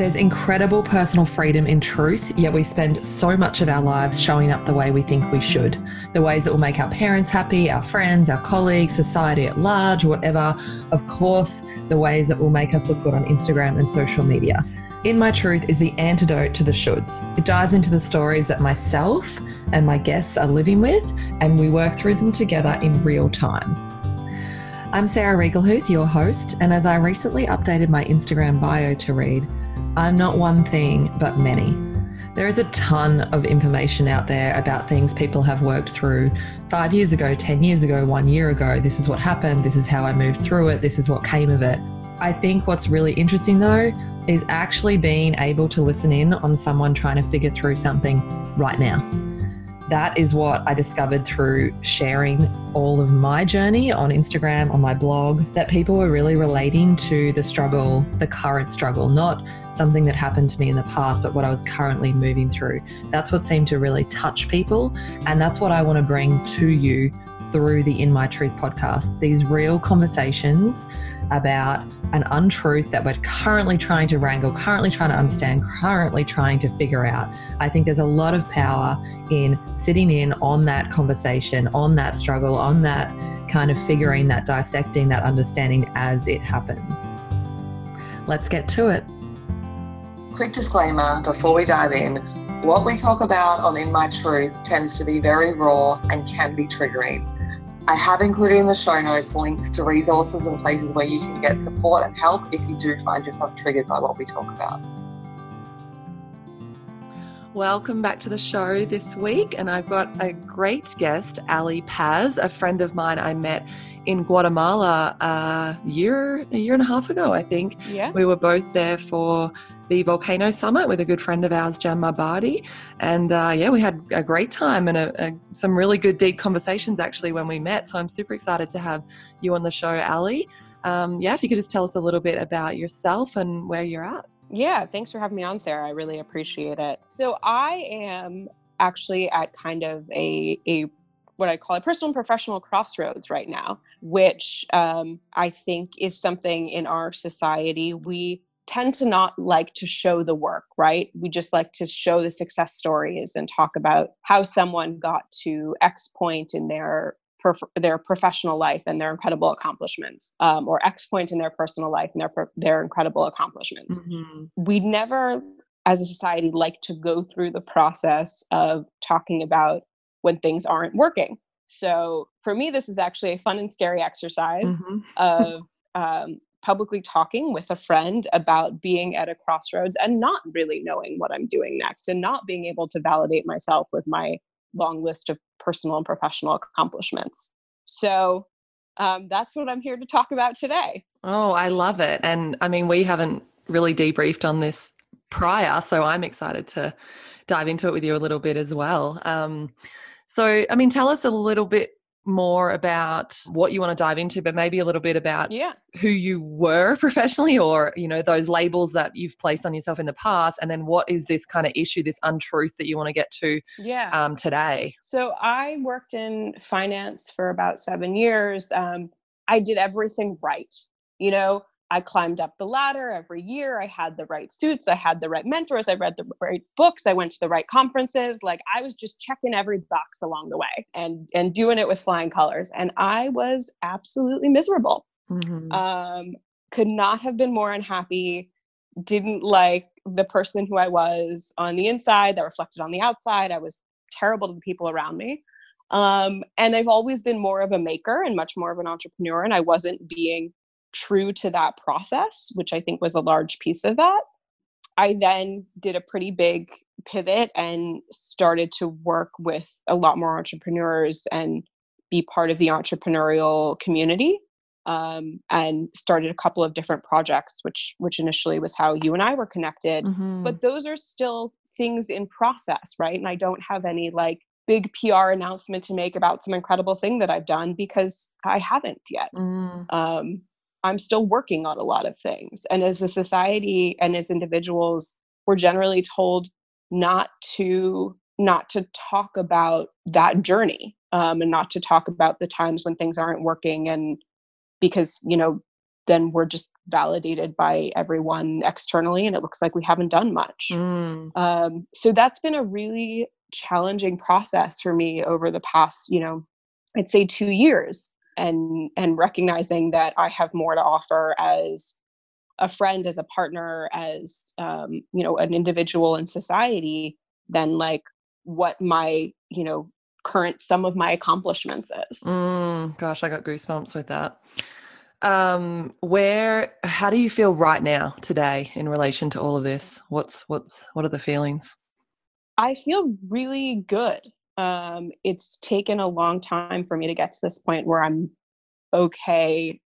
There's incredible personal freedom in truth, yet we spend so much of our lives showing up the way we think we should. The ways that will make our parents happy, our friends, our colleagues, society at large, whatever. Of course, the ways that will make us look good on Instagram and social media. In My Truth is the antidote to the shoulds. It dives into the stories that myself and my guests are living with, and we work through them together in real time. I'm Sarah Riegelhuth, your host, and as I recently updated my Instagram bio to read, I'm not one thing, but many. There is a ton of information out there about things people have worked through five years ago, 10 years ago, one year ago. This is what happened. This is how I moved through it. This is what came of it. I think what's really interesting though is actually being able to listen in on someone trying to figure through something right now that is what I discovered through sharing all of my journey on Instagram, on my blog, that people were really relating to the struggle, the current struggle, not something that happened to me in the past, but what I was currently moving through. That's what seemed to really touch people. And that's what I want to bring to you through the In My Truth podcast. These real conversations about an untruth that we're currently trying to wrangle, currently trying to understand, currently trying to figure out. I think there's a lot of power in sitting in on that conversation, on that struggle, on that kind of figuring, that dissecting, that understanding as it happens. Let's get to it. Quick disclaimer before we dive in what we talk about on In My Truth tends to be very raw and can be triggering. I have included in the show notes links to resources and places where you can get support and help if you do find yourself triggered by what we talk about. Welcome back to the show this week, and I've got a great guest, Ali Paz, a friend of mine I met in Guatemala a year, a year and a half ago, I think. Yeah. We were both there for the Volcano Summit with a good friend of ours, Jan Mabadi. And uh, yeah, we had a great time and a, a, some really good, deep conversations actually when we met. So I'm super excited to have you on the show, Ali. Um, yeah, if you could just tell us a little bit about yourself and where you're at. Yeah, thanks for having me on, Sarah. I really appreciate it. So I am actually at kind of a, a what I call a personal and professional crossroads right now, which um, I think is something in our society we tend to not like to show the work, right? We just like to show the success stories and talk about how someone got to X point in their their professional life and their incredible accomplishments, um, or X point in their personal life and their their incredible accomplishments. Mm-hmm. We never, as a society, like to go through the process of talking about when things aren't working. So for me, this is actually a fun and scary exercise mm-hmm. of um, publicly talking with a friend about being at a crossroads and not really knowing what I'm doing next and not being able to validate myself with my long list of personal and professional accomplishments. So um, that's what I'm here to talk about today. Oh, I love it. And I mean, we haven't really debriefed on this prior, so I'm excited to dive into it with you a little bit as well. Um, so, I mean, tell us a little bit more about what you want to dive into but maybe a little bit about yeah. who you were professionally or you know those labels that you've placed on yourself in the past and then what is this kind of issue this untruth that you want to get to yeah. um, today? So i worked in finance for about seven years. Um, i did everything right you know I climbed up the ladder every year. I had the right suits. I had the right mentors. I read the right books. I went to the right conferences. Like I was just checking every box along the way and and doing it with flying colors. And I was absolutely miserable. Mm-hmm. Um, could not have been more unhappy. Didn't like the person who I was on the inside that reflected on the outside. I was terrible to the people around me. Um, and I've always been more of a maker and much more of an entrepreneur. And I wasn't being true to that process, which I think was a large piece of that. I then did a pretty big pivot and started to work with a lot more entrepreneurs and be part of the entrepreneurial community um, and started a couple of different projects which which initially was how you and i were connected mm-hmm. but those are still things in process right and i don't have any like big pr announcement to make about some incredible thing that i've done because i haven't yet mm. um, I'm still working on a lot of things. And as a society and as individuals, we're generally told not to not to talk about that journey um, and not to talk about the times when things aren't working and because you know then we're just validated by everyone externally and it looks like we haven't done much mm. um, so that's been a really challenging process for me over the past you know i'd say two years and and recognizing that i have more to offer as a friend as a partner as um, you know an individual in society than like what my you know current sum of my accomplishments is. Mm, gosh i got goosebumps with that. Um where how do you feel right now today in relation to all of this? What's what's what are the feelings? I feel really good um it's taken a long time for me to get to this point where i'm okay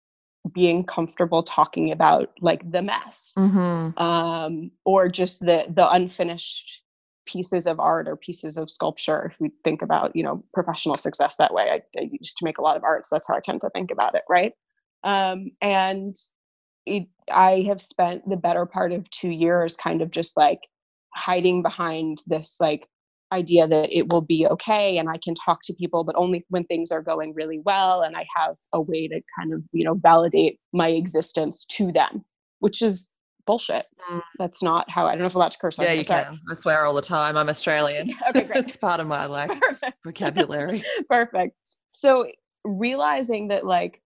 being comfortable talking about like the mess mm-hmm. um or just the the unfinished pieces of art or pieces of sculpture if we think about you know professional success that way I, I used to make a lot of art so that's how i tend to think about it right um, and it, I have spent the better part of two years kind of just like hiding behind this like idea that it will be okay and I can talk to people, but only when things are going really well. And I have a way to kind of, you know, validate my existence to them, which is bullshit. Mm. That's not how I don't know if I'm about to curse. Yeah, you sorry. can. I swear all the time. I'm Australian. okay, great. it's part of my like Perfect. vocabulary. Perfect. So realizing that like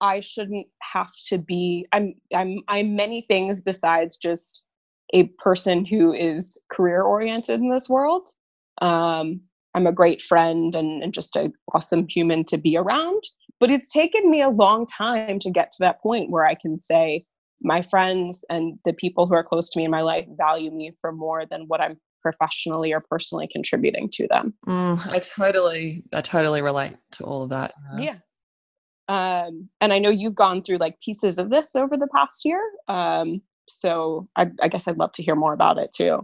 I shouldn't have to be I'm I'm I'm many things besides just a person who is career oriented in this world. Um, I'm a great friend and, and just an awesome human to be around. But it's taken me a long time to get to that point where I can say my friends and the people who are close to me in my life value me for more than what I'm professionally or personally contributing to them. Mm, I totally, I totally relate to all of that. Yeah. Um, and I know you've gone through like pieces of this over the past year. Um, so I, I, guess I'd love to hear more about it too.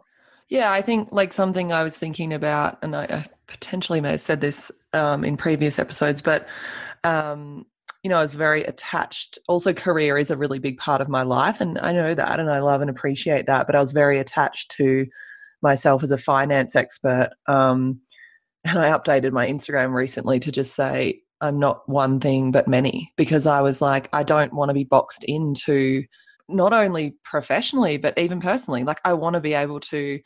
Yeah, I think like something I was thinking about, and I, I potentially may have said this um, in previous episodes, but um, you know, I was very attached. Also, career is a really big part of my life, and I know that, and I love and appreciate that. But I was very attached to myself as a finance expert. Um, and I updated my Instagram recently to just say I'm not one thing but many because I was like, I don't want to be boxed into not only professionally but even personally. Like, I want to be able to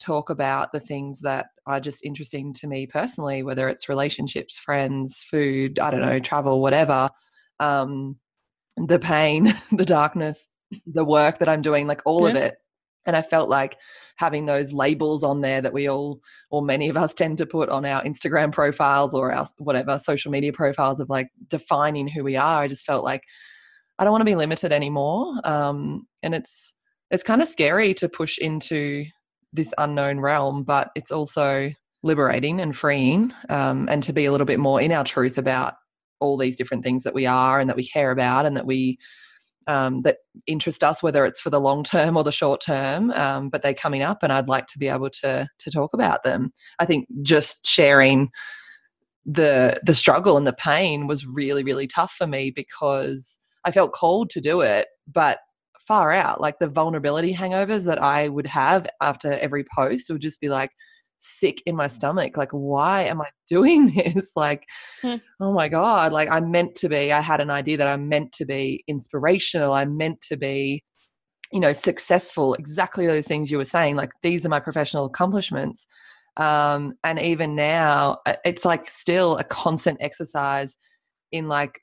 talk about the things that are just interesting to me personally, whether it's relationships, friends, food, I don't know, travel, whatever. Um, the pain, the darkness, the work that I'm doing, like all yeah. of it. And I felt like having those labels on there that we all or many of us tend to put on our Instagram profiles or our whatever social media profiles of like defining who we are. I just felt like I don't want to be limited anymore. Um, and it's it's kind of scary to push into this unknown realm, but it's also liberating and freeing, um, and to be a little bit more in our truth about all these different things that we are and that we care about and that we um, that interest us, whether it's for the long term or the short term, um, but they're coming up, and I'd like to be able to to talk about them. I think just sharing the the struggle and the pain was really really tough for me because I felt called to do it, but far out. Like the vulnerability hangovers that I would have after every post would just be like sick in my stomach. Like why am i doing this? Like hmm. oh my god. Like i'm meant to be. I had an idea that i'm meant to be inspirational. I'm meant to be you know successful. Exactly those things you were saying. Like these are my professional accomplishments. Um and even now uh, it's like still a constant exercise in like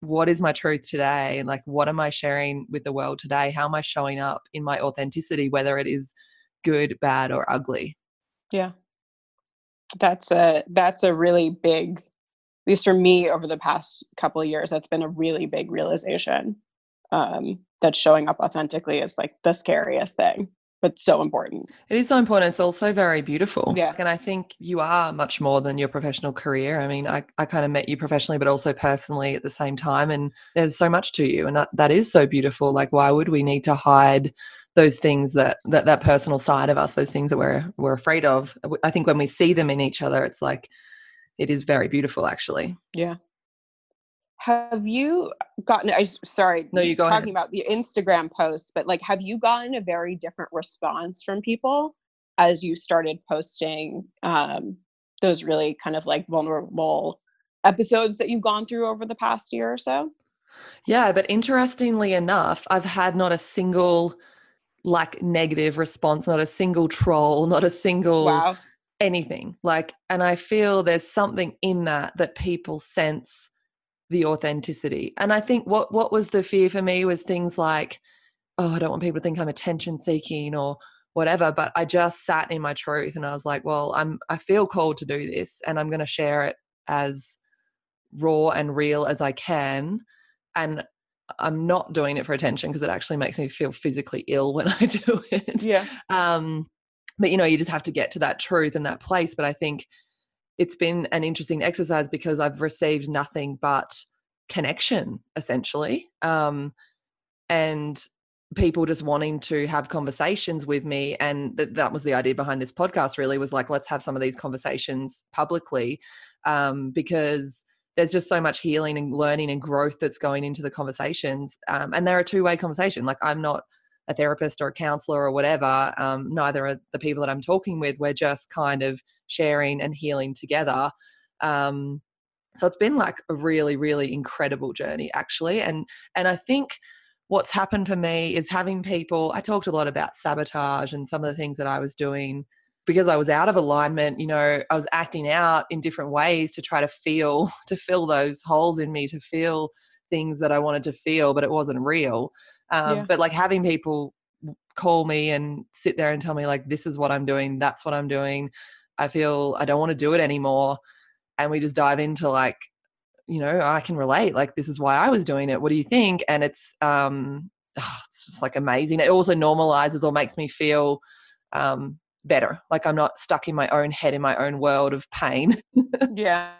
what is my truth today? And like what am i sharing with the world today? How am i showing up in my authenticity whether it is good bad or ugly? Yeah. That's a that's a really big at least for me over the past couple of years that's been a really big realization um that showing up authentically is like the scariest thing but so important. It is so important. It's also very beautiful. Yeah. And I think you are much more than your professional career. I mean, I, I kind of met you professionally, but also personally at the same time. And there's so much to you. And that, that is so beautiful. Like, why would we need to hide those things that that that personal side of us those things that we're we're afraid of i think when we see them in each other it's like it is very beautiful actually yeah have you gotten i sorry no you go talking ahead. about the instagram posts but like have you gotten a very different response from people as you started posting um those really kind of like vulnerable episodes that you've gone through over the past year or so Yeah, but interestingly enough, I've had not a single like negative response, not a single troll, not a single Wow. anything. Like, and I feel there's something in that that people sense the authenticity. And I think what what was the fear for me was things like, oh, I don't want people to think I'm attention seeking or whatever. But I just sat in my truth and I was like, well, I'm I feel called to do this and I'm gonna share it as raw and real as I can. And I'm not doing it for attention because it actually makes me feel physically ill when I do it. Yeah. Um, but you know, you just have to get to that truth and that place. But I think it's been an interesting exercise because I've received nothing but connection, essentially. Um, and people just wanting to have conversations with me and th- that was the idea behind this podcast really was like let's have some of these conversations publicly um, because there's just so much healing and learning and growth that's going into the conversations um, and they're a two-way conversation like i'm not a therapist or a counselor or whatever um, neither are the people that i'm talking with we're just kind of sharing and healing together. Um, so it's been like a really really incredible journey actually and and i think what's happened for me is having people i talked a lot about sabotage and some of the things that i was doing because i was out of alignment you know i was acting out in different ways to try to feel to fill those holes in me to feel things that i wanted to feel but it wasn't real um, Yeah. but like having people call me and sit there and tell me like this is what i'm doing that's what i'm doing i feel i don't want to do it anymore and we just dive into like you know i can relate like this is why i was doing it what do you think and it's um it's just like amazing it also normalizes or makes me feel um better like i'm not stuck in my own head in my own world of pain Yeah.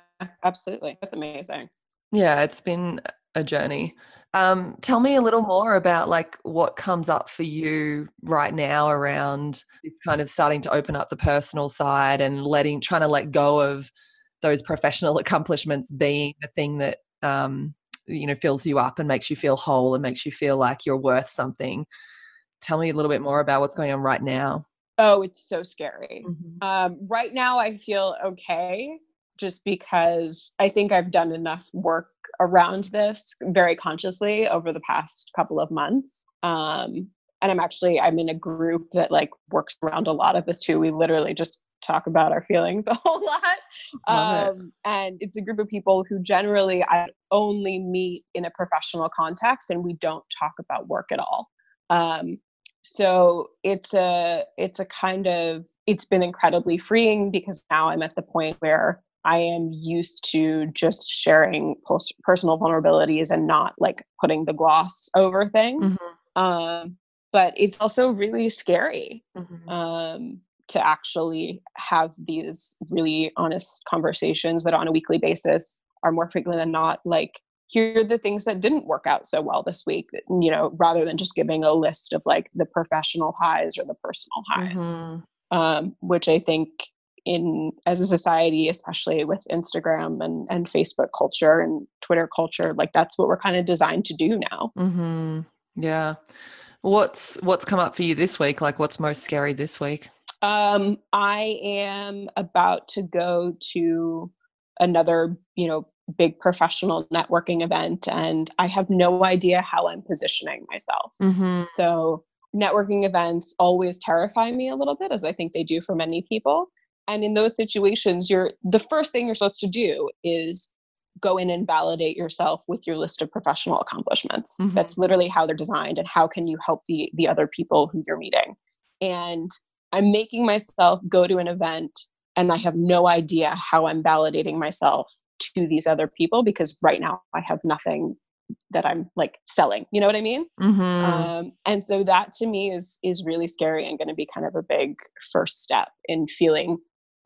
Absolutely. That's amazing. yeah it's been a journey um tell me a little more about like what comes up for you right now around this kind of starting to open up the personal side and letting trying to let go of those professional accomplishments being the thing that um you know fills you up and makes you feel whole and makes you feel like you're worth something. Tell me a little bit more about what's going on right now. Oh, it's so scary. Um, right now, I feel okay just because I think I've done enough work around this very consciously over the past couple of months. Um, and I'm actually I'm in a group that like works around a lot of this too. We literally just talk about our feelings a whole lot. Love it. Um, and it's a group of people who generally I only meet in a professional context and we don't talk about work at all. Um, so it's a it's a kind of it's been incredibly freeing because now i'm at the point where i am used to just sharing pers- personal vulnerabilities and not like putting the gloss over things um, but it's also really scary um, to actually have these really honest conversations that on a weekly basis are more frequent than not like here are the things that didn't work out so well this week you know rather than just giving a list of like the professional highs or the personal highs Mhm. um, which i think in as a society especially with instagram and, and facebook culture and twitter culture like that's what we're kind of designed to do now Mhm. yeah what's what's come up for you this week like what's most scary this week Um, I am about to go to another, you know, big professional networking event, and I have no idea how I'm positioning myself. mm-hmm. So, networking events always terrify me a little bit, as I think they do for many people. And in those situations, you're the first thing you're supposed to do is go in and validate yourself with your list of professional accomplishments. Mhm. That's literally how they're designed, and how can you help the the other people who you're meeting. And I'm making myself go to an event, and I have no idea how I'm validating myself to these other people because right now I have nothing that I'm like selling. You know what I mean? Mm-hmm. um, and so that to me is is really scary and going to be kind of a big first step in feeling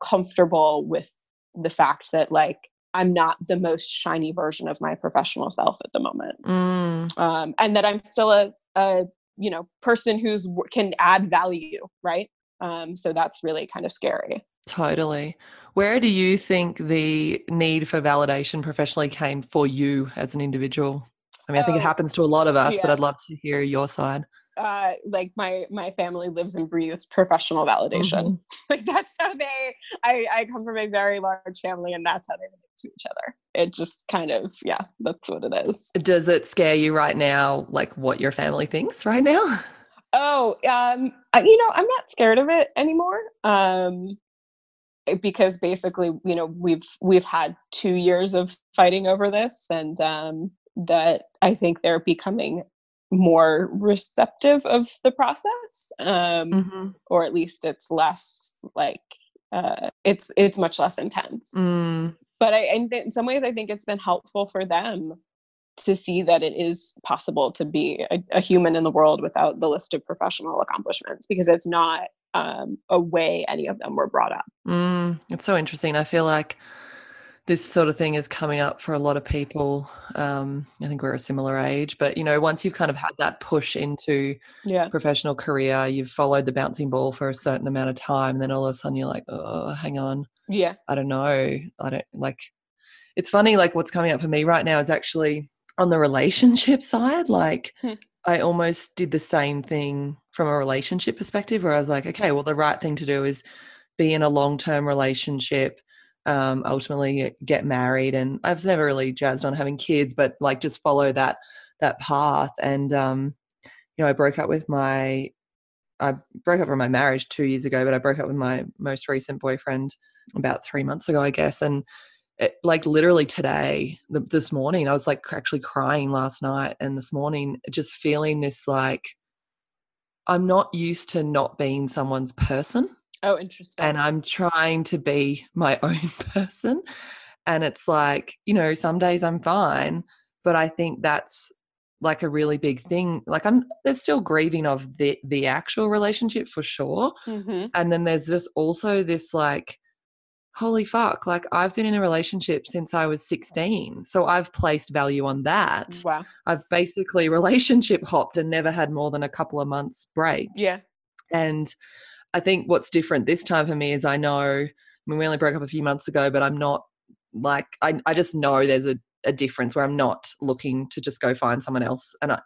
comfortable with the fact that like i'm not the most shiny version of my professional self at the moment mm. um, and that i'm still a, a you know person who's can add value right um, so that's really kind of scary Totally. Where do you think the need for validation professionally came for you as an individual? I mean, I think it Oh, happens to a lot of us, but. I'd love to hear your side. Uh, like my my family lives and breathes professional validation. Mhm. like that's how they I, I come from a very large family and that's how they relate to each other. It just kind of yeah that's what it is. Does it scare you right now like what your family thinks right now? Oh um you know i'm not scared of it anymore um because basically you know we've we've had two years of fighting over this and um that i think they're becoming more receptive of the process um mm-hmm. or at least it's less like uh it's it's much less intense mm. but i and in some ways i think it's been helpful for them to see that it is possible to be a, a human in the world without the list of professional accomplishments because it's not um, a way any of them were brought up. Mm, it's so interesting. I feel like this sort of thing is coming up for a lot of people. Um, I think we're a similar age, but you know, once you've kind of had that push into yeah. professional career, you've followed the bouncing ball for a certain amount of time, then all of a sudden you're like, oh, hang on, yeah, I don't know, I don't like. It's funny, like what's coming up for me right now is actually on the relationship side. Like, hmm. I almost did the same thing from a relationship perspective, where I was like, okay, well, the right thing to do is be in a long term relationship um, ultimately get married. And I was never really jazzed on having kids, but like just follow that that path. And um, you know, I broke up with my I broke up from my marriage two years ago, but I broke up with my most recent boyfriend about three months ago, I guess. And it, like literally today, this morning, I was like actually crying last night, and this morning, just feeling this like I'm not used to not being someone's person. Oh, interesting. And I'm trying to be my own person. And it's like, you know, some days I'm fine, but I think that's like a really big thing. Like I'm there's still grieving of the the actual relationship for sure. Mm-hmm. And then there's just also this like holy fuck, like I've been in a relationship since I was 16. So I've placed value on that. Wow. I've basically relationship hopped and never had more than a couple of months break. Yeah. And I think what's different this time for me is I know, I mean, we only broke up a few months ago, but I'm not like, I, I just know there's a, a difference where I'm not looking to just go find someone else. And I,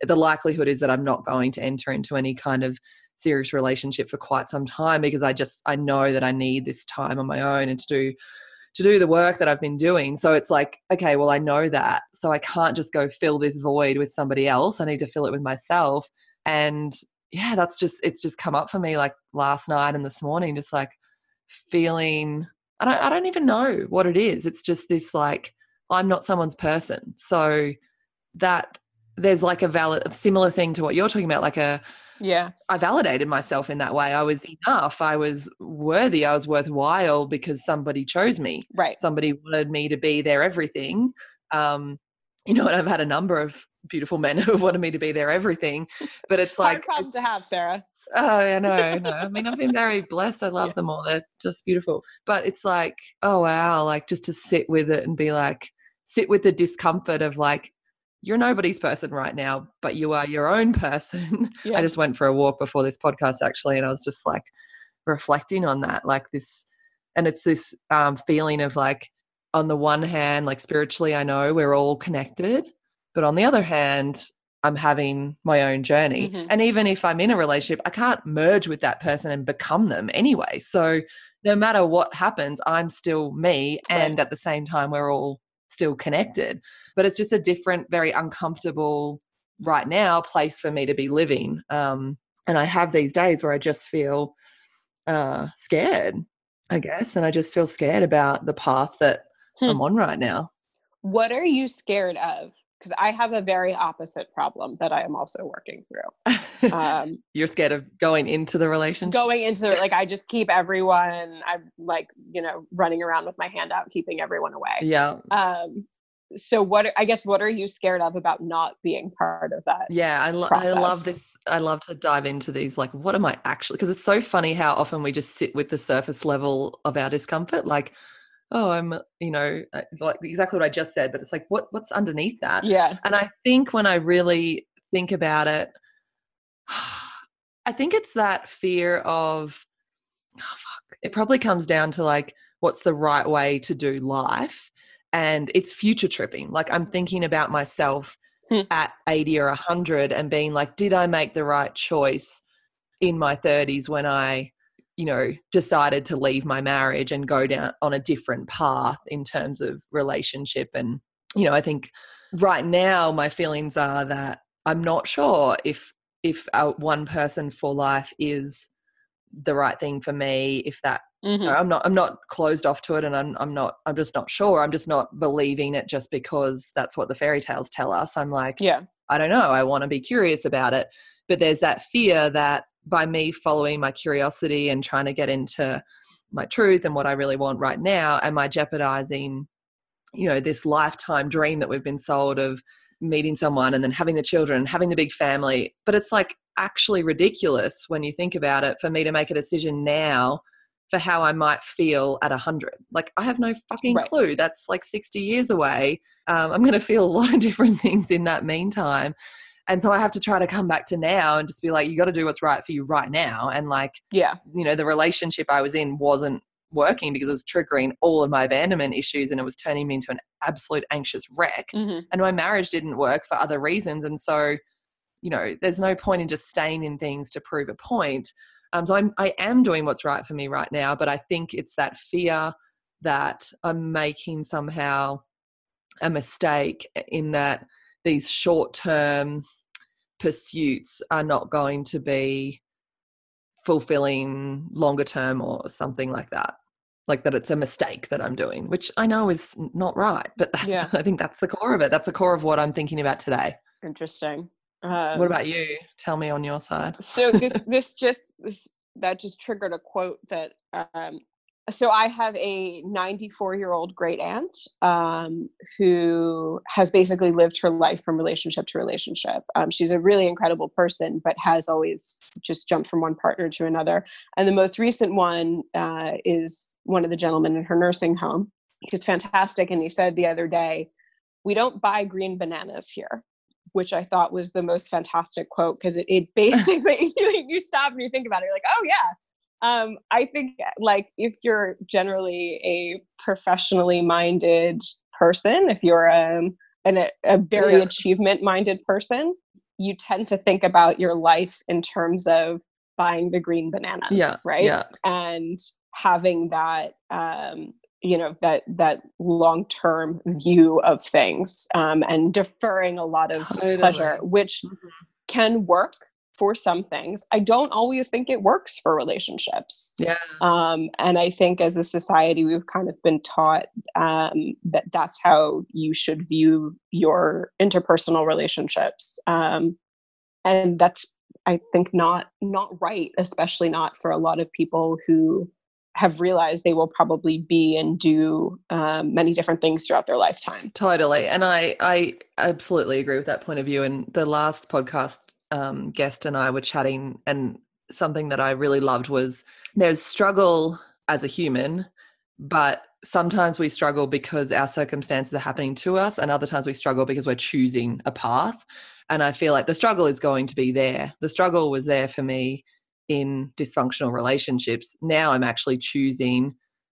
the likelihood is that I'm not going to enter into any kind of serious relationship for quite some time because I just, I know that I need this time on my own and to do to do the work that I've been doing. So it's like, okay, well, I know that. So I can't just go fill this void with somebody else. I need to fill it with myself. And yeah, that's just it's just come up for me like last night and this morning, just like feeling I don't I don't even know what it is. It's just this like I'm not someone's person. So that there's like a valid a similar thing to what you're talking about, like a yeah. I validated myself in that way. I was enough. I was worthy. I was worthwhile because somebody chose me. Right. Somebody wanted me to be their everything. Um you know and i've had a number of beautiful men who wanted me to be their everything. But it's like problem to have, Sarah. Oh, I know, no. I mean, I've been very blessed. I love yeah. them all. They're just beautiful. But it's like, oh wow, like just to sit with it and be like, sit with the discomfort of like, you're nobody's person right now, but you are your own person. Yeah. I just went for a walk before this podcast actually, and I was just like reflecting on that, like this, and it's this um, feeling of like, on the one hand, like spiritually, I know we're all connected, but on the other hand, I'm having my own journey. Mm-hmm. And even if I'm in a relationship, I can't merge with that person and become them anyway. So no matter what happens, I'm still me. And at the same time, we're all still connected. But it's just a different, very uncomfortable right now place for me to be living. Um, and I have these days where I just feel uh, scared, I guess. And I just feel scared about the path that hmm. I'm on right now. What are you scared of? Because I have a very opposite problem that I am also working through. Um, You're scared of going into the relationship? Going into the, like, I just keep everyone, I'm like, you know, running around with my hand out, keeping everyone away. Yeah. Um, so what i guess what are you scared of about not being part of that yeah I, lo- I love this i love to dive into these like what am i actually because it's so funny how often we just sit with the surface level of our discomfort like oh i'm you know uh, like exactly what i just said but it's like what what's underneath that? Yeah. And i think when i really think about it i think it's that fear of oh fuck it probably comes down to like what's the right way to do life and it's future tripping. Like i'm thinking about myself hmm. at 80 or 100 and being like did i make the right choice in my 30s when i you know, decided to leave my marriage and go down on a different path in terms of relationship. And, you know, I think right now my feelings are that I'm not sure if if a one person for life is the right thing for me if that mm-hmm. i'm not i'm not closed off to it and I'm, I'm not i'm just not sure i'm just not believing it just because that's what the fairy tales tell us i'm like yeah i don't know i want to be curious about it but there's that fear that by me following my curiosity and trying to get into my truth and what i really want right now am i jeopardizing you know this lifetime dream that we've been sold of meeting someone and then having the children having the big family but it's like actually ridiculous when you think about it for me to make a decision now for how I might feel at 100. Like, I have no fucking right. clue. That's like 60 years away. Um, I'm going to feel a lot of different things in that meantime. And so I have to try to come back to now and just be like, you got to do what's right for you right now. And like, yeah, you know, the relationship I was in wasn't working because it was triggering all of my abandonment issues and it was turning me into an absolute anxious wreck. Mm-hmm. And my marriage didn't work for other reasons. And so you know, there's no point in just staying in things to prove a point. Um, so I'm, I am doing what's right for me right now, but I think it's that fear that I'm making somehow a mistake in that these short term pursuits are not going to be fulfilling longer term or something like that like that it's a mistake that i'm doing which i know is not right but that's yeah. i think that's the core of it that's the core of what i'm thinking about today interesting um, what about you? Tell me on your side. so this this just this that just triggered a quote that um, so I have a 94 year old great aunt um, who has basically lived her life from relationship to relationship. Um, she's a really incredible person, but has always just jumped from one partner to another. And the most recent one uh, is one of the gentlemen in her nursing home. He's fantastic. And he said the other day, We don't buy green bananas here which I thought was the most fantastic quote because it, it basically you stop and you think about it, you're like, oh yeah. Um, I think like if you're generally a professionally minded person, if you're um, an, a, a very yeah. achievement minded person, you tend to think about your life in terms of buying the green bananas, yeah, right? Yeah. And having that um, you know that that long term view of things um, and deferring a lot of totally. pleasure which mm-hmm. can work for some things i don't always think it works for relationships yeah um, and i think as a society we've kind of been taught um, that that's how you should view your interpersonal relationships um, and that's i think not not right especially not for a lot of people who have realized they will probably be and do um, many different things throughout their lifetime. Totally, and I I absolutely agree with that point of view. And the last podcast um, guest and I were chatting, and something that I really loved was there's struggle as a human, but sometimes we struggle because our circumstances are happening to us, and other times we struggle because we're choosing a path. And I feel like the struggle is going to be there. The struggle was there for me in dysfunctional relationships. Now I'm actually choosing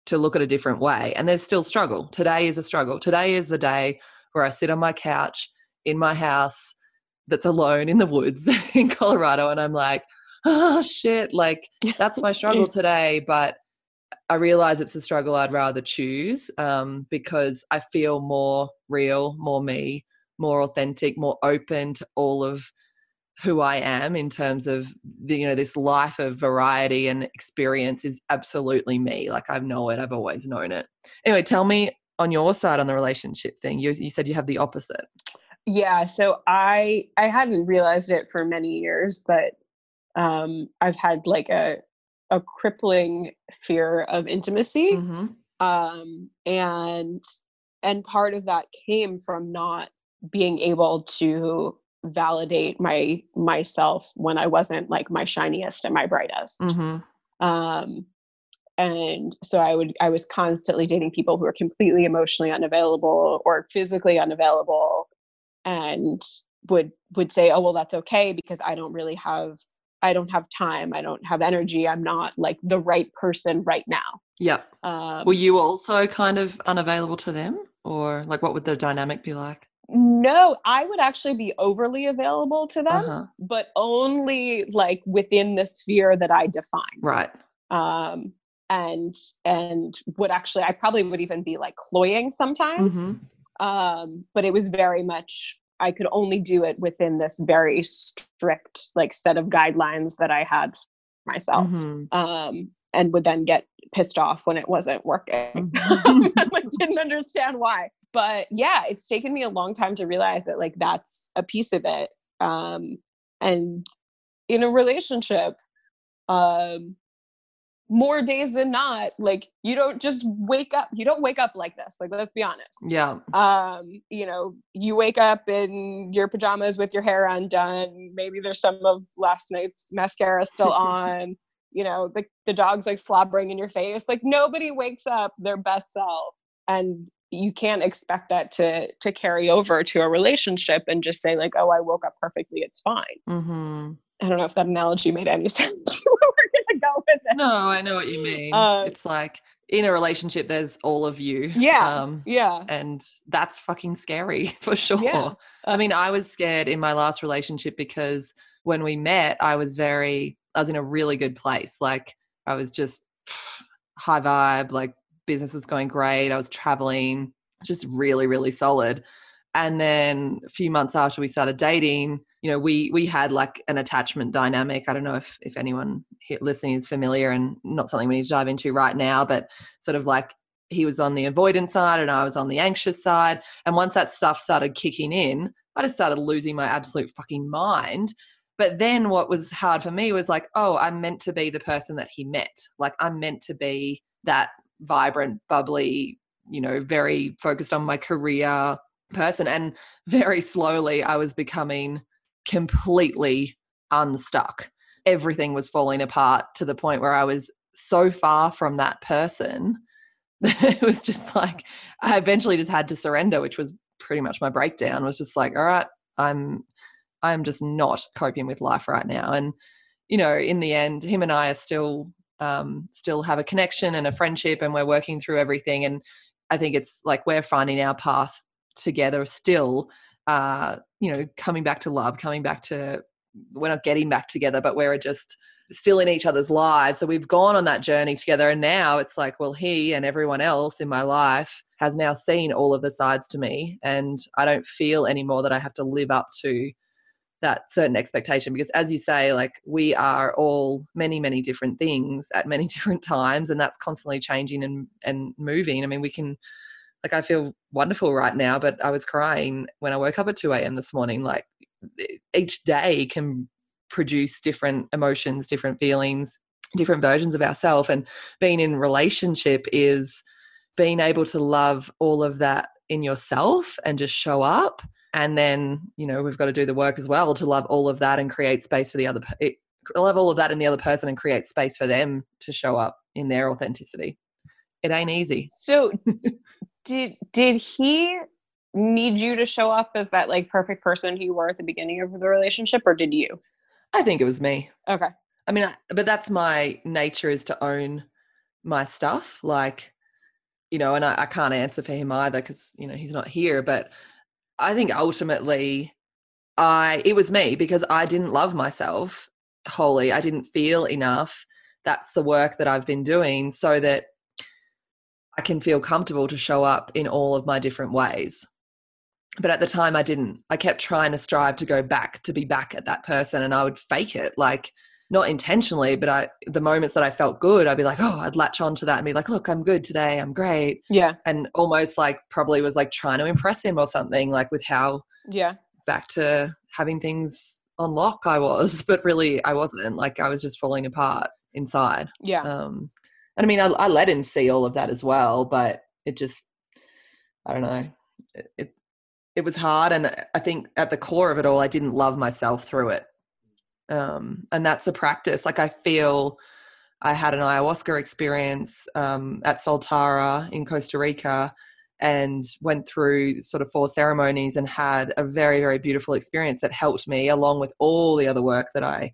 to look at a different way. And there's still struggle. Today is a struggle. Today is the day where I sit on my couch in my house that's alone in the woods in Colorado and I'm like, oh shit, like that's my struggle today. But I realize it's a struggle I'd rather choose um, because I feel more real, more me, more authentic, more open to all of who I am in terms of the, you know this life of variety and experience is absolutely me. Like I know it. I've always known it. Anyway, tell me on your side on the relationship thing. You you said you have the opposite. Yeah. So I I hadn't realized it for many years, but um, I've had like a a crippling fear of intimacy, mm-hmm. um, and and part of that came from not being able to validate my myself when I wasn't like my shiniest and my brightest. Mm-hmm. Um, and so I would I was constantly dating people who were completely emotionally unavailable or physically unavailable, and would would say, "Oh well, that's okay because I don't really have I don't have time. I don't have energy. I'm not like the right person right now." Yeah. Um, Were you also kind of unavailable to them, or like what would the dynamic be like? No, I would actually be overly available to them, uh-huh. but only like within the sphere that I define. Right. um, and and would actually I probably would even be like cloying sometimes. Mm-hmm. Um, but it was very much I could only do it within this very strict like set of guidelines that I had myself. Mm-hmm. Um, and would then get pissed off when it wasn't working. Mm-hmm. like didn't understand why. But yeah, it's taken me a long time to realize that like that's a piece of it. Um, and in a relationship, um, more days than not like you don't just wake up you don't wake up like this like let's be honest. Yeah. Um you know you wake up in your pajamas with your hair undone maybe there's some of last night's mascara still on you know the, the dog's like slobbering in your face like nobody wakes up their best self and you can't expect that to to carry over to a relationship and just say like oh i woke up perfectly it's fine. Mm-hmm. I don't know if that analogy made any sense we're gonna go with it no i know what you mean uh, it's like in a relationship there's all of you yeah um, yeah and that's fucking scary for sure yeah. i mean i was scared in my last relationship because when we met i was very I was in a really good place. Like I was just high vibe, like business was going great. I was traveling, just really, really solid. And then a few months after we started dating, you know, we we had like an attachment dynamic. I don't know if if anyone listening is familiar, and not something we need to dive into right now, but sort of like he was on the avoidance side and I was on the anxious side. And once that stuff started kicking in, I just started losing my absolute fucking mind. But then what was hard for me was like, oh, I'm meant to be the person that he met. Like I'm meant to be that vibrant, bubbly, you know, very focused on my career person. And very slowly I was becoming completely unstuck. Everything was falling apart to the point where I was so far from that person. it was just like I eventually just had to surrender, which was pretty much my breakdown. Was just like, all right, I'm I'm just not coping with life right now. And, you know, in the end, him and I are still um, still have a connection and a friendship and we're working through everything. And I think it's like we're finding our path together still, uh, you know, coming back to love, coming back to, we're not getting back together, but we're just still in each other's lives. So we've gone on that journey together. And now it's like, well, he and everyone else in my life has now seen all of the sides to me. And I don't feel anymore that I have to live up to that certain expectation because as you say like we are all many many different things at many different times and that's constantly changing and and moving i mean we can like i feel wonderful right now but i was crying when i woke up at 2 a.m this morning like each day can produce different emotions different feelings different versions of ourselves and being in relationship is being able to love all of that in yourself and just show up and then you know we've got to do the work as well to love all of that and create space for the other love all of that in the other person and create space for them to show up in their authenticity it ain't easy so did did he need you to show up as that like perfect person who you were at the beginning of the relationship or did you i think it was me okay i mean I, but that's my nature is to own my stuff like you know and i, I can't answer for him either because you know he's not here but I think ultimately I it was me because I didn't love myself wholly. I didn't feel enough. That's the work that I've been doing so that I can feel comfortable to show up in all of my different ways. But at the time I didn't. I kept trying to strive to go back to be back at that person and I would fake it like not intentionally, but I the moments that I felt good, I'd be like, oh, I'd latch on to that and be like, look, I'm good today, I'm great. Yeah. And almost like probably was like trying to impress him or something, like with how yeah back to having things on lock I was, but really I wasn't. Like I was just falling apart inside. Yeah. Um and I mean I, I let him see all of that as well, but it just I don't know. It, it it was hard and I think at the core of it all I didn't love myself through it. Um, and that's a practice. Like i feel i had an ayahuasca experience um, at soltara in costa rica and went through sort of four ceremonies and had a very very beautiful experience that helped me along with all the other work that i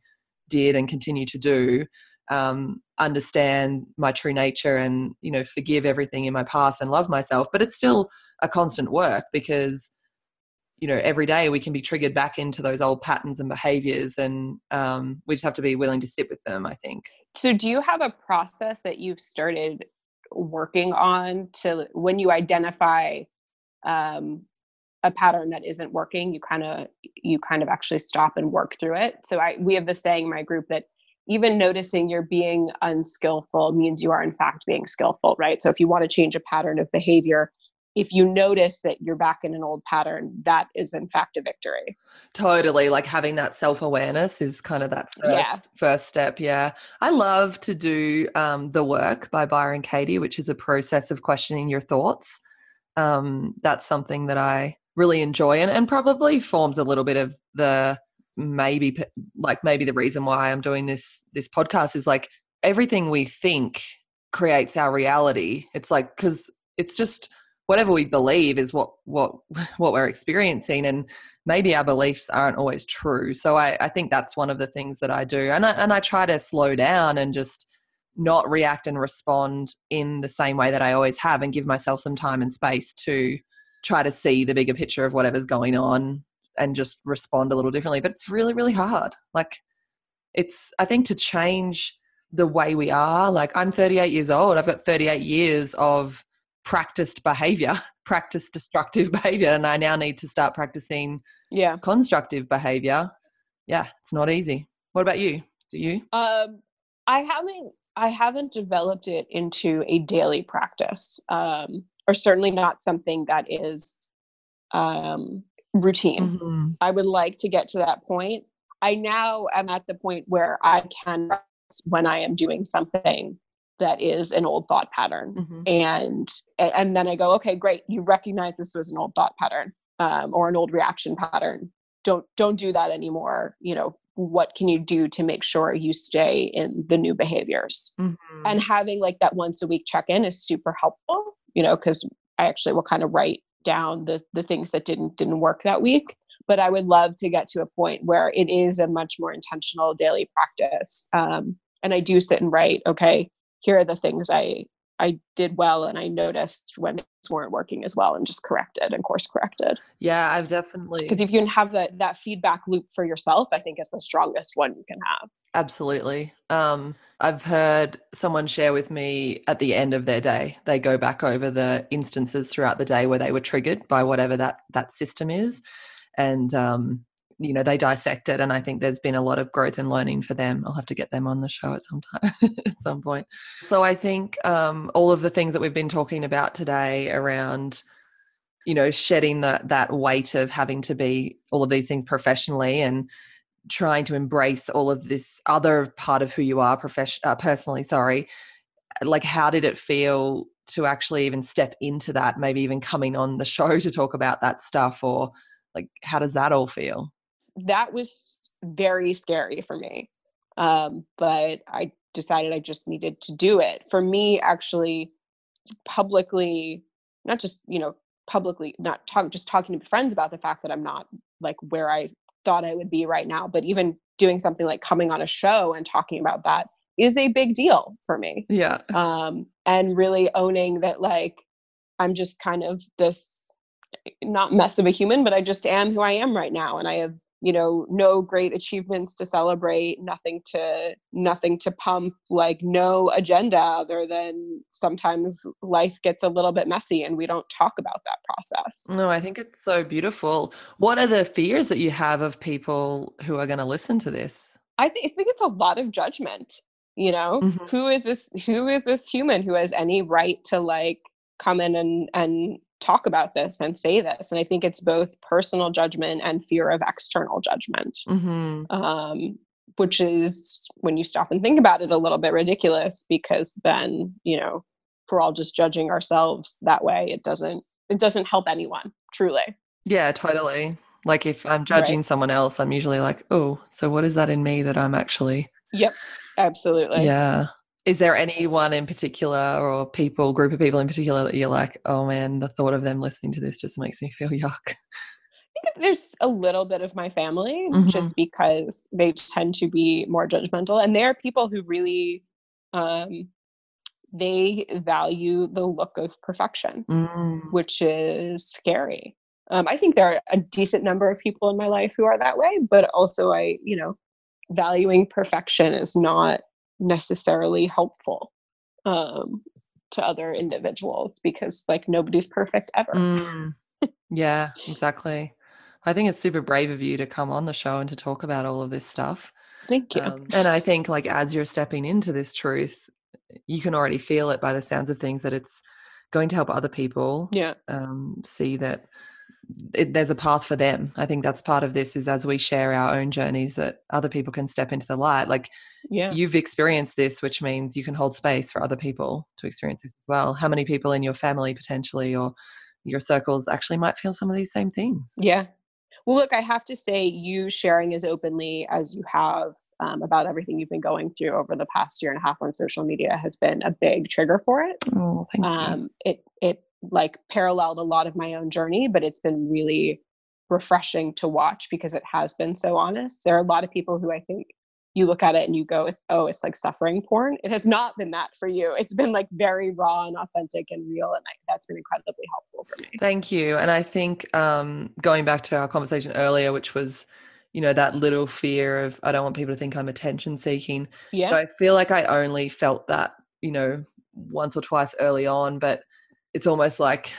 did and continue to do um, understand my true nature and you know forgive everything in my past and love myself but it's still a constant work because you know every day we can be triggered back into those old patterns and behaviors and um, we just have to be willing to sit with them i think. So do you have a process that you've started working on to when you identify um, a pattern that isn't working you kind of you kind of actually stop and work through it? So i we have this saying in my group that even noticing you're being unskillful means you are in fact being skillful right? So if you want to change a pattern of behavior if you notice that you're back in an old pattern that is in fact a victory. Totally like having that self-awareness is kind of that first yeah. first step yeah. I love to do um, the work by byron katie which is a process of questioning your thoughts. Um, that's something that i really enjoy and, and probably forms a little bit of the maybe like maybe the reason why I'm doing this this podcast is like everything we think creates our reality. It's like cuz it's just whatever we believe is what what what we're experiencing and maybe our beliefs aren't always true. So I, I think that's one of the things that I do. And I, and I try to slow down and just not react and respond in the same way that I always have and give myself some time and space to try to see the bigger picture of whatever's going on and just respond a little differently. But it's really, really hard. Like, it's, I think, to change the way we are. Like, I'm 38 years old, I've got 38 years of practiced behavior, practiced destructive behavior, and I now need to start practicing yeah constructive behavior. Yeah, it's not easy. What about you? Do you? Um, I haven't. I haven't developed it into a daily practice. Um, or certainly not something that is um, routine. Mm-hmm. I would like to get to that point. I now am at the point where I can when I am doing something that is an old thought pattern, mm-hmm. and and then I go, okay, great, you recognize this was an old thought pattern um, or an old reaction pattern. Don't don't do that anymore. You know, what can you do to make sure you stay in the new behaviors mm-hmm. and having like that once a week check-in is super helpful you know, because I actually will kind of write down the the things that didn't didn't work that week. But I would love to get to a point where it is a much more intentional daily practice. Um, and I do sit and write, okay, here are the things I I did well and I noticed when things weren't working as well and just corrected and course corrected. Yeah, I've definitely because if you can have that that feedback loop for yourself, I think is the strongest one you can have. Absolutely. Um, I've heard someone share with me at the end of their day, they go back over the instances throughout the day where they were triggered by whatever that that system is, and um, you know they dissect it. And I think there's been a lot of growth and learning for them. I'll have to get them on the show at some time, at some point. So I think um, all of the things that we've been talking about today around you know shedding that that weight of having to be all of these things professionally and trying to embrace all of this other part of who you are profession uh, personally sorry like how did it feel to actually even step into that maybe even coming on the show to talk about that stuff or like how does that all feel that was very scary for me um, but i decided i just needed to do it for me actually publicly not just you know publicly not talk just talking to friends about the fact that i'm not like where i thought I would be right now. But even doing something like coming on a show and talking about that is a big deal for me. Yeah. Um, and really owning that, like, I'm just kind of this not mess of a human, but I just am who I am right now. And I have you know no great achievements to celebrate nothing to nothing to pump like no agenda other than sometimes life gets a little bit messy and we don't talk about that process. No i think it's so beautiful. What are the fears that you have of people who are going to listen to this? I, th- I think it's a lot of judgment you know? Mm-hmm. who is this who is this human who has any right to like come in and and talk about this and say this. And I think it's both personal judgment and fear of external judgment, mm-hmm. um, which is when you stop and think about it a little bit ridiculous because then, you know, we're all just judging ourselves that way. It doesn't, it doesn't help anyone truly. Yeah, totally. Like if I'm judging right. someone else, I'm usually like, oh, so what is that in me that I'm actually? Yep, absolutely. Yeah is there anyone in particular or people group of people in particular that you're like oh man the thought of them listening to this just makes me feel yuck i think there's a little bit of my family mm-hmm. just because they tend to be more judgmental and they are people who really um, they value the look of perfection mm. which is scary um, i think there are a decent number of people in my life who are that way but also i you know valuing perfection is not necessarily helpful um, to other individuals because like nobody's perfect ever. Mm. Yeah, exactly. I think it's super brave of you to come on the show and to talk about all of this stuff. Thank you. Um, and I think, like, as you're stepping into this truth, you can already feel it by the sounds of things that it's going to help other people yeah. um, see that it, there's a path for them. I think that's part of this is as we share our own journeys that other people can step into the light. Like Yeah. you've experienced this, which means you can hold space for other people to experience this as well. How many people in your family potentially or your circles actually might feel some of these same things? Yeah. Well, look, I have to say, you sharing as openly as you have um, about everything you've been going through over the past year and a half on social media has been a big trigger for it. Oh, thank you. Um, it it like paralleled a lot of my own journey, but it's been really refreshing to watch because it has been so honest. There are a lot of people who I think you look at it and you go, oh, it's like suffering porn. It has not been that for you. It's been like very raw and authentic and real. And I, that's been incredibly helpful for me. Thank you. And I think um, going back to our conversation earlier, which was, you know, that little fear of I don't want people to think I'm attention seeking. Yeah. So I feel like I only felt that, you know, once or twice early on, but it's almost like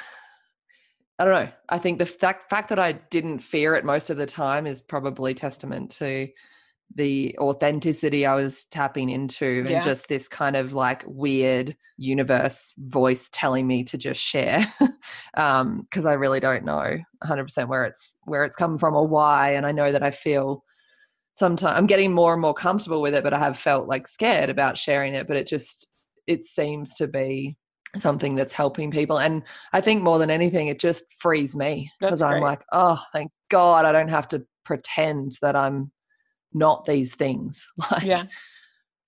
I don't know. I think the fact fact that I didn't fear it most of the time is probably testament to the authenticity I was tapping into Yeah. and just this kind of like weird universe voice telling me to just share um because I really don't know 100% where it's where it's come from or why and I know that I feel sometimes I'm getting more and more comfortable with it but I have felt like scared about sharing it but it just it seems to be something that's helping people and I think more than anything it just frees me because I'm like oh thank god I don't have to pretend that I'm not these things like Yeah.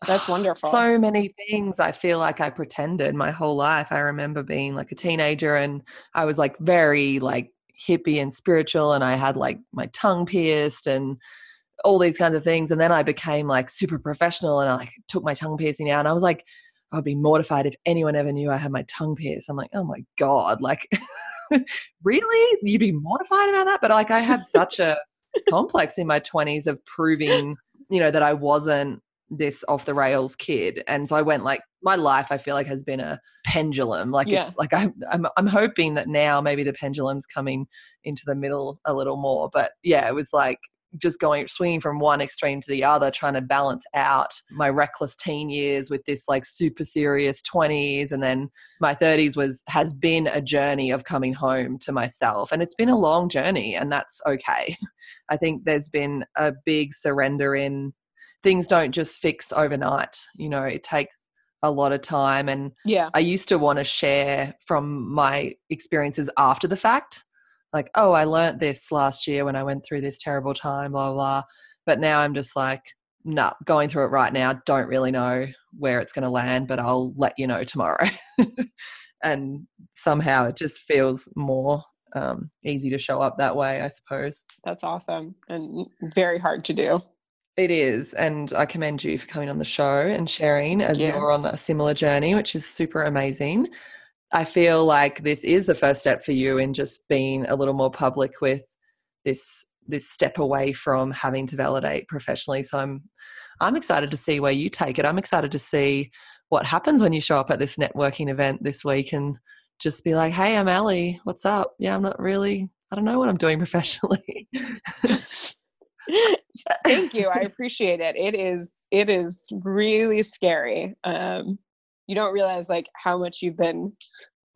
That's wonderful. so many things I feel like I pretended my whole life. I remember being like a teenager and I was like very like hippie and spiritual and I had like my tongue pierced and all these kinds of things. And then I became like super professional and I like took my tongue piercing out and I was like, I'd be mortified if anyone ever knew I had my tongue pierced. I'm like, oh my God, like really? You'd be mortified about that? But like I had such a complex in my 20s of proving, you know, that I wasn't this off the rails kid and so i went like my life i feel like has been a pendulum like Yeah. it's like I'm, I'm i'm hoping that now maybe the pendulum's coming into the middle a little more but yeah it was like just going swinging from one extreme to the other trying to balance out my reckless teen years with this like super serious 20s and then my 30s was has been a journey of coming home to myself and it's been a long journey and that's okay i think there's been a big surrender in things don't just fix overnight you know it takes a lot of time and yeah. I used to want to share from my experiences after the fact. Like, oh, I learnt this last year when I went through this terrible time, blah, blah. But now I'm just like, no, going through it right now, don't really know where it's going to land, but I'll let you know tomorrow. and somehow it just feels more um, easy to show up that way, I suppose. That's awesome and very hard to do. It is. And I commend you for coming on the show and sharing as you. you're on a similar journey, which is super amazing. I feel like this is the first step for you in just being a little more public with this this step away from having to validate professionally. So I'm I'm excited to see where you take it. I'm excited to see what happens when you show up at this networking event this week and just be like, "Hey, I'm Ellie. What's up? Yeah, I'm not really I don't know what I'm doing professionally." Thank you. I appreciate it. It is it is really scary. Um, you don't realize like how much you've been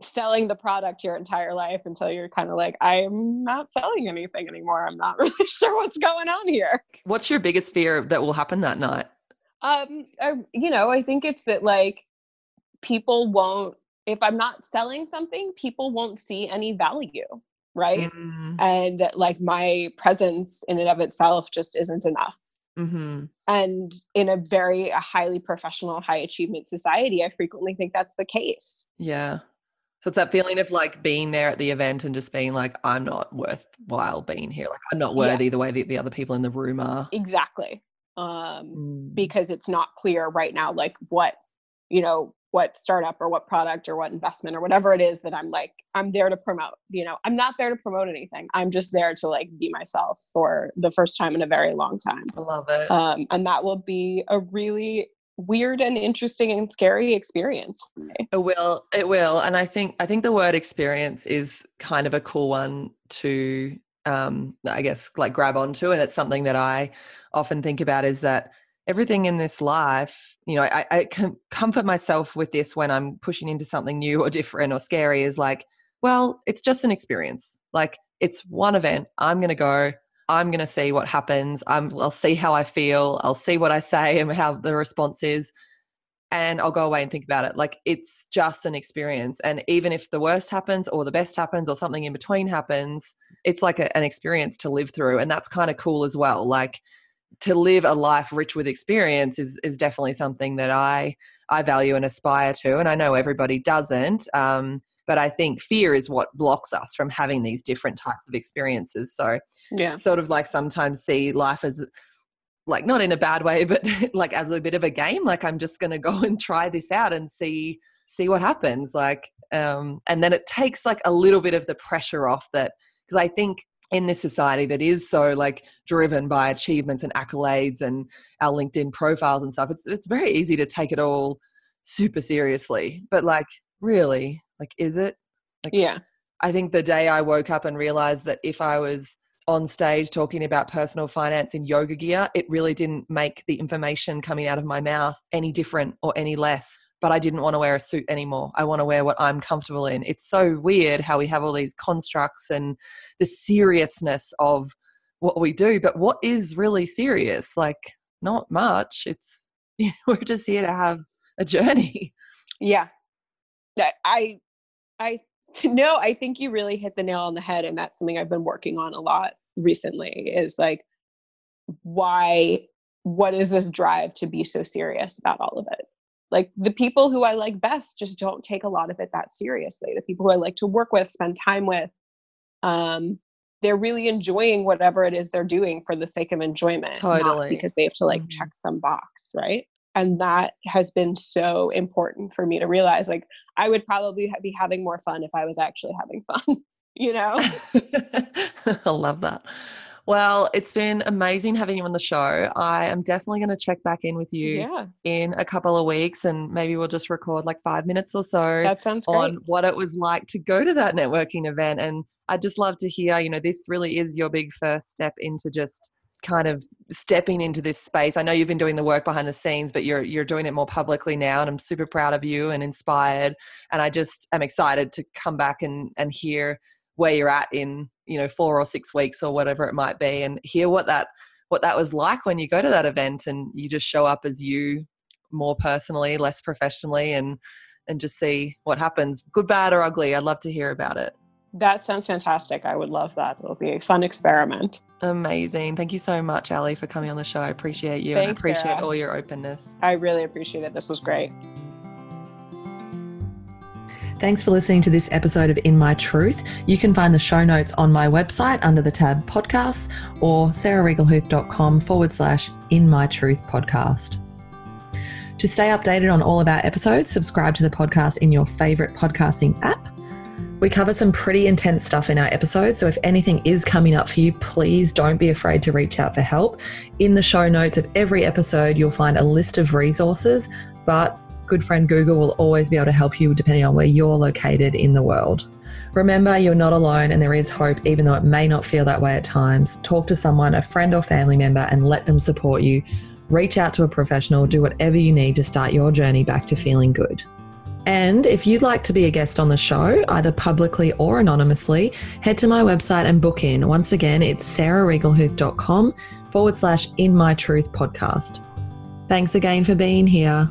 selling the product your entire life until you're kind of like, I'm not selling anything anymore. I'm not really sure what's going on here. What's your biggest fear that will happen that night? Um, I, you know, I think it's that like people won't if I'm not selling something, people won't see any value, right? Mm, And like my presence in and of itself just isn't enough. Mm-hmm. and in a very a highly professional high achievement society i frequently think that's the case Yeah. So it's that feeling of like being there at the event and just being like, I'm not worthwhile being here. Like I'm not Yeah. worthy the way that the other people in the room are. exactly um Mm. because it's not clear right now like what you know what startup or what product or what investment or whatever it is that i'm like i'm there to promote you know i'm not there to promote anything i'm just there to like be myself for the first time in a very long time I love it. um, and that will be a really weird and interesting and scary experience for me. It will. It will. And I think I think the word experience is kind of a cool one to um I guess like grab onto and it's something that I often think about is that everything in this life, you know, I, I can comfort myself with this when I'm pushing into something new or different or scary is like, well, it's just an experience. Like it's one event. I'm going to go. I'm going to see what happens. I'm, I'll see how I feel. I'll see what I say and how the response is. And I'll go away and think about it. Like it's just an experience. And even if the worst happens or the best happens or something in between happens, it's like a, an experience to live through. And that's kind of cool as well. Like to live a life rich with experience is, is definitely something that I, I value and aspire to. And I know everybody doesn't. Um, but I think fear is what blocks us from having these different types of experiences. So, yeah, sort of like sometimes see life as like not in a bad way, but like as a bit of a game. Like I'm just going to go and try this out and see see what happens. Like, um, and then it takes like a little bit of the pressure off that because I think in this society that is so like driven by achievements and accolades and our LinkedIn profiles and stuff, it's it's very easy to take it all super seriously. But like really, like is it? Like yeah. I think the day i woke up and realized that if i was on stage talking about personal finance in yoga gear it really didn't make the information coming out of my mouth any different or any less but i didn't want to wear a suit anymore i want to wear what i'm comfortable in it's so weird how we have all these constructs and the seriousness of what we do but what is really serious like not much it's we're just here to have a journey yeah I I no, I think you really hit the nail on the head, and that's something I've been working on a lot recently. Is like, why? What is this drive to be so serious about all of it? Like the people who I like best just don't take a lot of it that seriously. The people who I like to work with, spend time with, um, they're really enjoying whatever it is they're doing for the sake of enjoyment, totally, because they have to like mm-hmm. check some box, right? and that has been so important for me to realize like i would probably be having more fun if i was actually having fun you know i love that well, it's been amazing having you on the show. I am definitely going to check back in with you yeah. in a couple of weeks and maybe we'll just record like five minutes or so that sounds great. on what it was like to go to that networking event. And I'd just love to hear, you know, this really is your big first step into just kind of stepping into this space? I know you've been doing the work behind the scenes, but you're you're doing it more publicly now, and I'm super proud of you and inspired. And I just am excited to come back and and hear where you're at in you know four or six weeks or whatever it might be, and hear what that what that was like when you go to that event and you just show up as you more personally, less professionally, and and just see what happens, good, bad, or ugly. I'd love to hear about it. That sounds fantastic. I would love that. It'll be a fun experiment. Amazing. Thank you so much, Ali, for coming on the show. I appreciate you Thanks, and I appreciate Sarah. all your openness. I really appreciate it. This was great. Thanks for listening to this episode of In My Truth. You can find the show notes on my website under the tab podcasts or sarahregelhuth.com forward slash In My Truth podcast. To stay updated on all of our episodes, subscribe to the podcast in your favorite podcasting app we cover some pretty intense stuff in our episodes, so if anything is coming up for you, please don't be afraid to reach out for help. In the show notes of every episode, you'll find a list of resources, but good friend Google will always be able to help you depending on where you're located in the world. Remember, you're not alone and there is hope, even though it may not feel that way at times. Talk to someone, a friend or family member, and let them support you. Reach out to a professional, do whatever you need to start your journey back to feeling good. And if you'd like to be a guest on the show, either publicly or anonymously, head to my website and book in. Once again, it's sarahregelhuth.com forward slash in my truth podcast. Thanks again for being here.